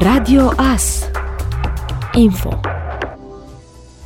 Radio AS Info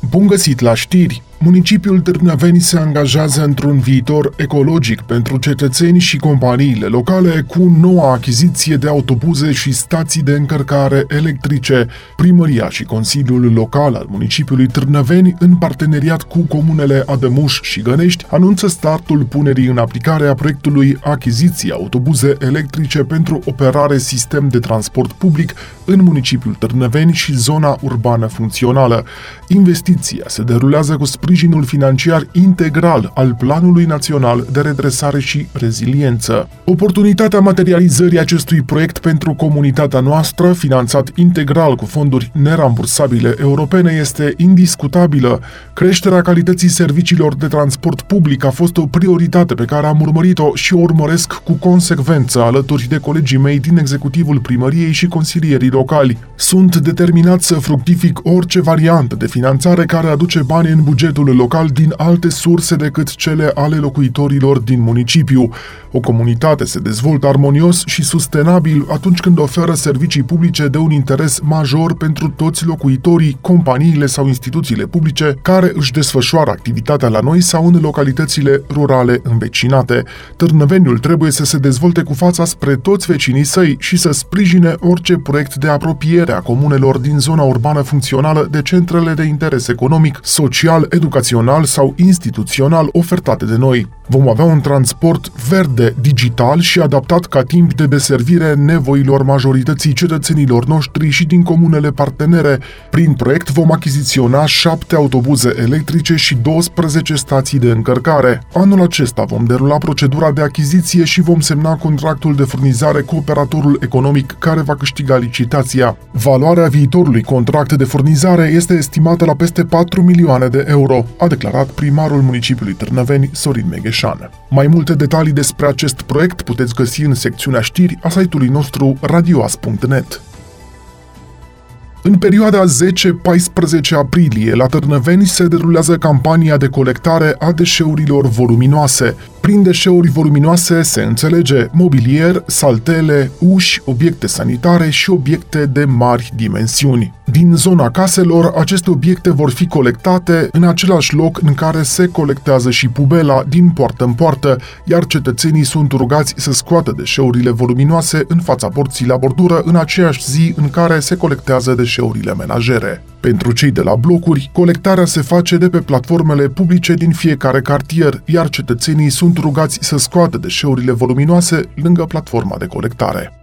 Bun găsit la știri! Municipiul Târnăveni se angajează într-un viitor ecologic pentru cetățeni și companiile locale cu noua achiziție de autobuze și stații de încărcare electrice. Primăria și Consiliul Local al municipiului Târnăveni, în parteneriat cu comunele Adămuș și Gănești, anunță startul punerii în aplicare a proiectului achiziții autobuze electrice pentru operare sistem de transport public în municipiul Târnăveni și zona urbană funcțională. Investiția se derulează cu sprijin sprijinul financiar integral al Planului Național de Redresare și Reziliență. Oportunitatea materializării acestui proiect pentru comunitatea noastră, finanțat integral cu fonduri nerambursabile europene, este indiscutabilă. Creșterea calității serviciilor de transport public a fost o prioritate pe care am urmărit-o și o urmăresc cu consecvență alături de colegii mei din executivul primăriei și consilierii locali. Sunt determinat să fructific orice variantă de finanțare care aduce bani în bugetul bugetul local din alte surse decât cele ale locuitorilor din municipiu. O comunitate se dezvoltă armonios și sustenabil atunci când oferă servicii publice de un interes major pentru toți locuitorii, companiile sau instituțiile publice care își desfășoară activitatea la noi sau în localitățile rurale învecinate. Târnăveniul trebuie să se dezvolte cu fața spre toți vecinii săi și să sprijine orice proiect de apropiere a comunelor din zona urbană funcțională de centrele de interes economic, social, educațional educațional sau instituțional ofertate de noi. Vom avea un transport verde, digital și adaptat ca timp de deservire nevoilor majorității cetățenilor noștri și din comunele partenere. Prin proiect vom achiziționa 7 autobuze electrice și 12 stații de încărcare. Anul acesta vom derula procedura de achiziție și vom semna contractul de furnizare cu operatorul economic care va câștiga licitația. Valoarea viitorului contract de furnizare este estimată la peste 4 milioane de euro, a declarat primarul municipiului Târnăveni Sorin Megheș. Mureșan. Mai multe detalii despre acest proiect puteți găsi în secțiunea știri a site-ului nostru radioas.net. În perioada 10-14 aprilie, la Târnăveni se derulează campania de colectare a deșeurilor voluminoase. Prin deșeuri voluminoase se înțelege mobilier, saltele, uși, obiecte sanitare și obiecte de mari dimensiuni. Din zona caselor, aceste obiecte vor fi colectate în același loc în care se colectează și pubela, din poartă în poartă, iar cetățenii sunt rugați să scoată deșeurile voluminoase în fața porții la bordură în aceeași zi în care se colectează deșeurile menajere. Pentru cei de la blocuri, colectarea se face de pe platformele publice din fiecare cartier, iar cetățenii sunt rugați să scoată deșeurile voluminoase lângă platforma de colectare.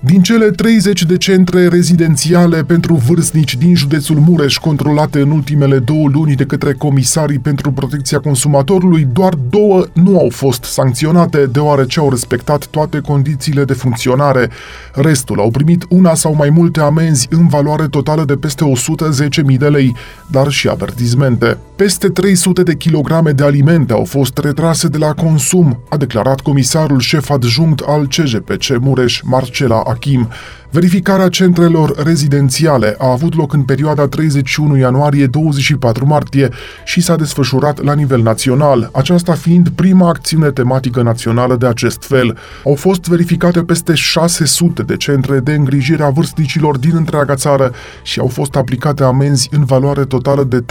Din cele 30 de centre rezidențiale pentru vârstnici din județul Mureș controlate în ultimele două luni de către comisarii pentru protecția consumatorului, doar două nu au fost sancționate deoarece au respectat toate condițiile de funcționare. Restul au primit una sau mai multe amenzi în valoare totală de peste 110.000 de lei, dar și avertizmente. Peste 300 de kilograme de alimente au fost retrase de la consum, a declarat comisarul șef adjunct al CJPC Mureș, Marcela Akim Verificarea centrelor rezidențiale a avut loc în perioada 31 ianuarie-24 martie și s-a desfășurat la nivel național, aceasta fiind prima acțiune tematică națională de acest fel. Au fost verificate peste 600 de centre de îngrijire a vârstnicilor din întreaga țară și au fost aplicate amenzi în valoare totală de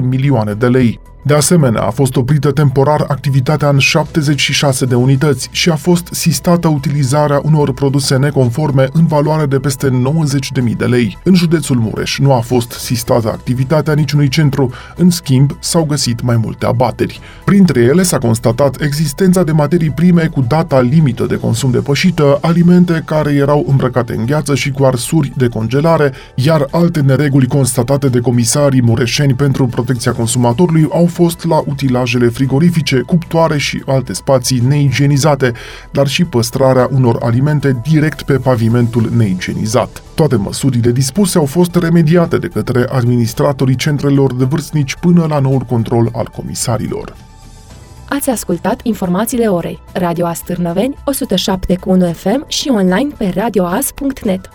3,6 milioane de lei. De asemenea, a fost oprită temporar activitatea în 76 de unități și a fost sistată utilizarea unor produse neconforme în valoare de peste 90.000 de lei. În județul Mureș nu a fost sistată activitatea niciunui centru, în schimb s-au găsit mai multe abateri. Printre ele s-a constatat existența de materii prime cu data limită de consum depășită, alimente care erau îmbrăcate în gheață și cu arsuri de congelare, iar alte nereguli constatate de comisarii mureșeni pentru protecția consumatorului au fost la utilajele frigorifice, cuptoare și alte spații neigienizate, dar și păstrarea unor alimente direct pe pavimentul neigienizat. Toate măsurile dispuse au fost remediate de către administratorii centrelor de vârstnici până la noul control al comisarilor. Ați ascultat informațiile orei. Radio Astârnăveni, 107.1 FM și online pe radioas.net.